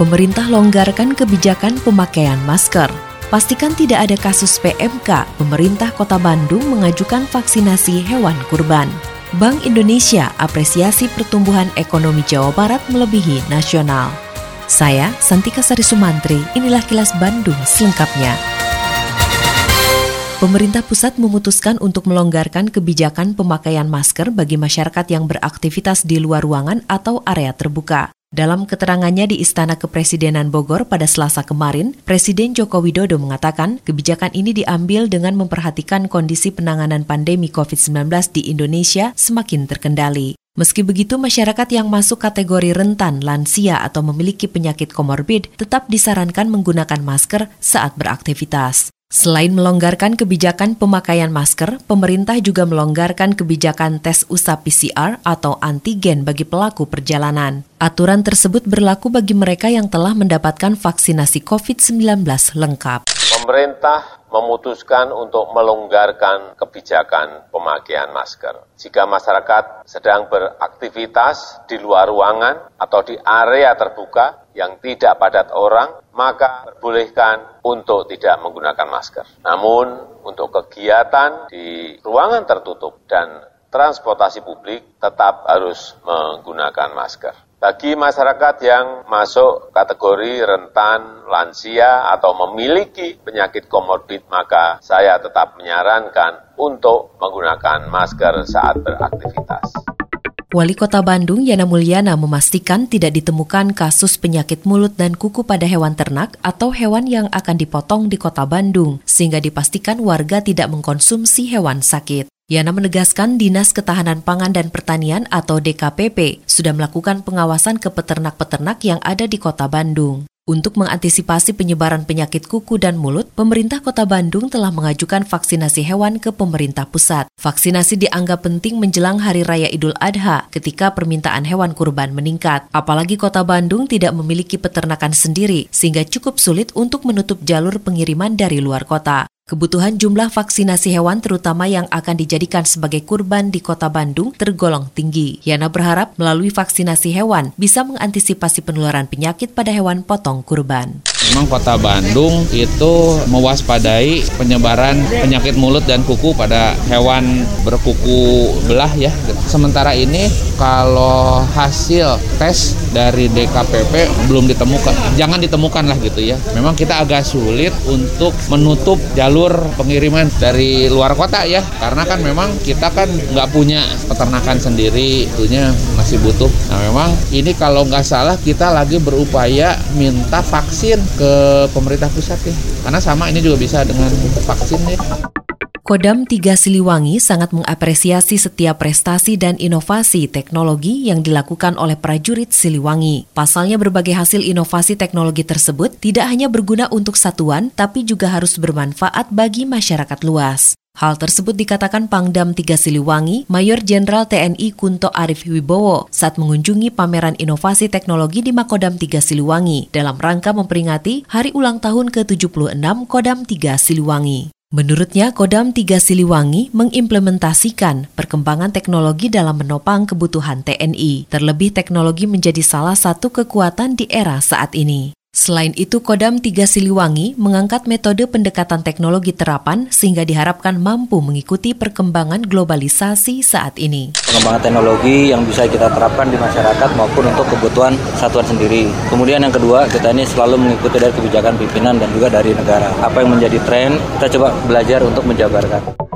Pemerintah longgarkan kebijakan pemakaian masker. Pastikan tidak ada kasus PMK, pemerintah kota Bandung mengajukan vaksinasi hewan kurban. Bank Indonesia apresiasi pertumbuhan ekonomi Jawa Barat melebihi nasional. Saya, Santika Sari Sumantri, inilah kilas Bandung selengkapnya. Pemerintah pusat memutuskan untuk melonggarkan kebijakan pemakaian masker bagi masyarakat yang beraktivitas di luar ruangan atau area terbuka. Dalam keterangannya di Istana Kepresidenan Bogor pada Selasa kemarin, Presiden Joko Widodo mengatakan kebijakan ini diambil dengan memperhatikan kondisi penanganan pandemi COVID-19 di Indonesia semakin terkendali. Meski begitu, masyarakat yang masuk kategori rentan, lansia, atau memiliki penyakit komorbid tetap disarankan menggunakan masker saat beraktivitas. Selain melonggarkan kebijakan pemakaian masker, pemerintah juga melonggarkan kebijakan tes usap PCR atau antigen bagi pelaku perjalanan. Aturan tersebut berlaku bagi mereka yang telah mendapatkan vaksinasi COVID-19 lengkap. Pemerintah memutuskan untuk melonggarkan kebijakan pemakaian masker. Jika masyarakat sedang beraktivitas di luar ruangan atau di area terbuka yang tidak padat orang, maka perbolehkan untuk tidak menggunakan masker. Namun, untuk kegiatan di ruangan tertutup dan transportasi publik tetap harus menggunakan masker. Bagi masyarakat yang masuk kategori rentan, lansia, atau memiliki penyakit komorbid, maka saya tetap menyarankan untuk menggunakan masker saat beraktivitas. Wali Kota Bandung Yana Mulyana memastikan tidak ditemukan kasus penyakit mulut dan kuku pada hewan ternak atau hewan yang akan dipotong di Kota Bandung, sehingga dipastikan warga tidak mengkonsumsi hewan sakit. Yana menegaskan Dinas Ketahanan Pangan dan Pertanian atau DKPP sudah melakukan pengawasan ke peternak-peternak yang ada di Kota Bandung. Untuk mengantisipasi penyebaran penyakit kuku dan mulut, pemerintah kota Bandung telah mengajukan vaksinasi hewan ke pemerintah pusat. Vaksinasi dianggap penting menjelang Hari Raya Idul Adha ketika permintaan hewan kurban meningkat. Apalagi kota Bandung tidak memiliki peternakan sendiri, sehingga cukup sulit untuk menutup jalur pengiriman dari luar kota. Kebutuhan jumlah vaksinasi hewan terutama yang akan dijadikan sebagai kurban di kota Bandung tergolong tinggi. Yana berharap melalui vaksinasi hewan bisa mengantisipasi penularan penyakit pada hewan potong kurban. Memang kota Bandung itu mewaspadai penyebaran penyakit mulut dan kuku pada hewan berkuku belah ya. Sementara ini kalau hasil tes dari DKPP belum ditemukan, jangan ditemukan lah gitu ya. Memang kita agak sulit untuk menutup jalur pengiriman dari luar kota ya, karena kan memang kita kan nggak punya peternakan sendiri, itunya masih butuh. Nah memang ini kalau nggak salah kita lagi berupaya minta vaksin ke pemerintah pusat ya. Karena sama ini juga bisa dengan vaksin ya. Kodam 3 Siliwangi sangat mengapresiasi setiap prestasi dan inovasi teknologi yang dilakukan oleh prajurit Siliwangi. Pasalnya berbagai hasil inovasi teknologi tersebut tidak hanya berguna untuk satuan, tapi juga harus bermanfaat bagi masyarakat luas. Hal tersebut dikatakan Pangdam 3 Siliwangi, Mayor Jenderal TNI Kunto Arif Wibowo saat mengunjungi pameran inovasi teknologi di Makodam 3 Siliwangi dalam rangka memperingati hari ulang tahun ke-76 Kodam 3 Siliwangi. Menurutnya, Kodam 3 Siliwangi mengimplementasikan perkembangan teknologi dalam menopang kebutuhan TNI. Terlebih teknologi menjadi salah satu kekuatan di era saat ini. Selain itu, Kodam 3 Siliwangi mengangkat metode pendekatan teknologi terapan sehingga diharapkan mampu mengikuti perkembangan globalisasi saat ini. Pengembangan teknologi yang bisa kita terapkan di masyarakat maupun untuk kebutuhan satuan sendiri. Kemudian yang kedua, kita ini selalu mengikuti dari kebijakan pimpinan dan juga dari negara. Apa yang menjadi tren, kita coba belajar untuk menjabarkan.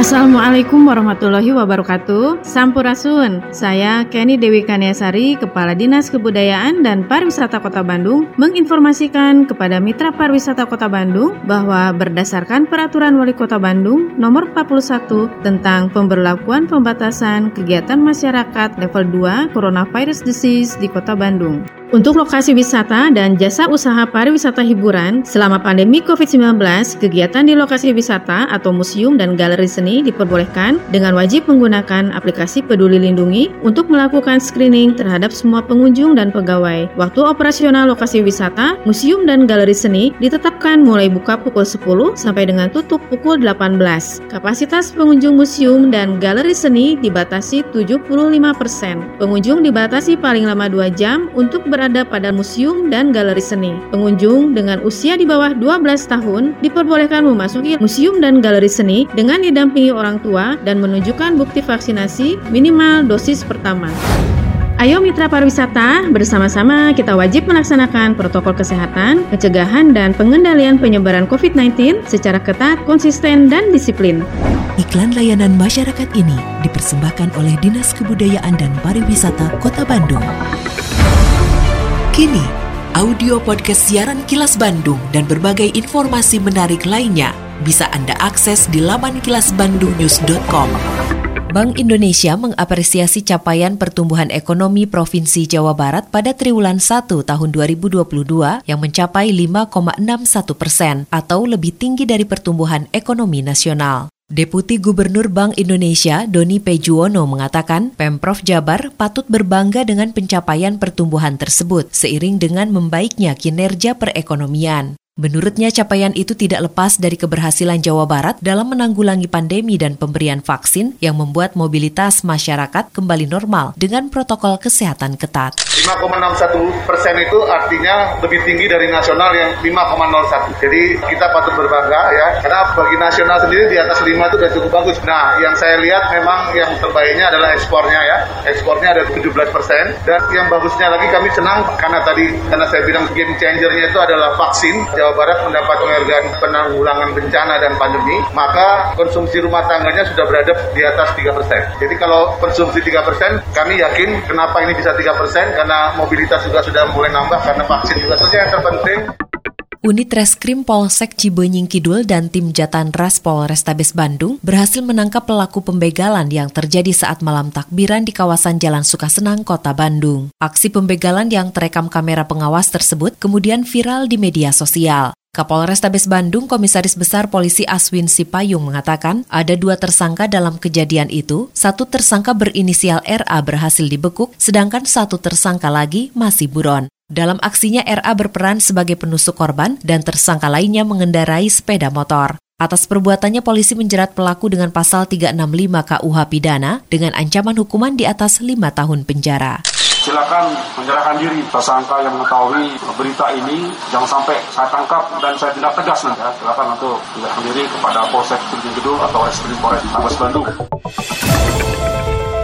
Assalamualaikum warahmatullahi wabarakatuh. Sampurasun. Saya Kenny Dewi Kaniasari Kepala Dinas Kebudayaan dan Pariwisata Kota Bandung Menginformasikan kepada Mitra Pariwisata Kota Bandung Bahwa berdasarkan Peraturan Wali Kota Bandung Nomor 41 Tentang pemberlakuan pembatasan kegiatan masyarakat level 2 Coronavirus Disease di Kota Bandung Untuk lokasi wisata dan jasa usaha pariwisata hiburan, selama pandemi COVID-19, kegiatan di lokasi wisata atau museum dan galeri seni diperbolehkan dengan wajib menggunakan aplikasi Peduli Lindungi untuk melakukan screening terhadap semua pengunjung dan pegawai. Waktu operasional lokasi wisata, museum dan galeri seni ditetapkan mulai buka pukul 10 sampai dengan tutup pukul 18. Kapasitas pengunjung museum dan galeri seni dibatasi 75%. Pengunjung dibatasi paling lama 2 jam untuk ber berada pada museum dan galeri seni. Pengunjung dengan usia di bawah 12 tahun diperbolehkan memasuki museum dan galeri seni dengan didampingi orang tua dan menunjukkan bukti vaksinasi minimal dosis pertama. Ayo mitra pariwisata, bersama-sama kita wajib melaksanakan protokol kesehatan, pencegahan dan pengendalian penyebaran COVID-19 secara ketat, konsisten, dan disiplin. Iklan layanan masyarakat ini dipersembahkan oleh Dinas Kebudayaan dan Pariwisata Kota Bandung. Kini, audio podcast siaran Kilas Bandung dan berbagai informasi menarik lainnya bisa Anda akses di laman kilasbandungnews.com. Bank Indonesia mengapresiasi capaian pertumbuhan ekonomi Provinsi Jawa Barat pada triwulan 1 tahun 2022 yang mencapai 5,61 persen atau lebih tinggi dari pertumbuhan ekonomi nasional. Deputi Gubernur Bank Indonesia Doni Pejuwono mengatakan Pemprov Jabar patut berbangga dengan pencapaian pertumbuhan tersebut seiring dengan membaiknya kinerja perekonomian. Menurutnya capaian itu tidak lepas dari keberhasilan Jawa Barat dalam menanggulangi pandemi dan pemberian vaksin yang membuat mobilitas masyarakat kembali normal dengan protokol kesehatan ketat. 5,61 persen itu artinya lebih tinggi dari nasional yang 5,01. Jadi kita patut berbangga ya, karena bagi nasional sendiri di atas 5 itu sudah cukup bagus. Nah, yang saya lihat memang yang terbaiknya adalah ekspornya ya. Ekspornya ada 17 persen. Dan yang bagusnya lagi kami senang karena tadi, karena saya bilang game changernya itu adalah vaksin. Jawa Jawa Barat mendapat penghargaan penanggulangan bencana dan pandemi, maka konsumsi rumah tangganya sudah berada di atas 3 persen. Jadi kalau konsumsi 3 persen, kami yakin kenapa ini bisa 3 persen, karena mobilitas juga sudah mulai nambah, karena vaksin juga saja yang terpenting. Unit Reskrim Polsek Cibenying Kidul dan tim Jatan Ras Polrestabes Bandung berhasil menangkap pelaku pembegalan yang terjadi saat malam takbiran di kawasan Jalan Sukasenang, Kota Bandung. Aksi pembegalan yang terekam kamera pengawas tersebut kemudian viral di media sosial. Kapolres Tabes Bandung Komisaris Besar Polisi Aswin Sipayung mengatakan ada dua tersangka dalam kejadian itu, satu tersangka berinisial RA berhasil dibekuk, sedangkan satu tersangka lagi masih buron. Dalam aksinya RA berperan sebagai penusuk korban dan tersangka lainnya mengendarai sepeda motor. Atas perbuatannya polisi menjerat pelaku dengan pasal 365 KUH pidana dengan ancaman hukuman di atas 5 tahun penjara. Silakan menyerahkan diri tersangka yang mengetahui berita ini jangan sampai saya tangkap dan saya tindak tegas nanti ya. Silakan untuk menyerahkan diri kepada Polsek Gedul atau Reskrim Polres Bandung.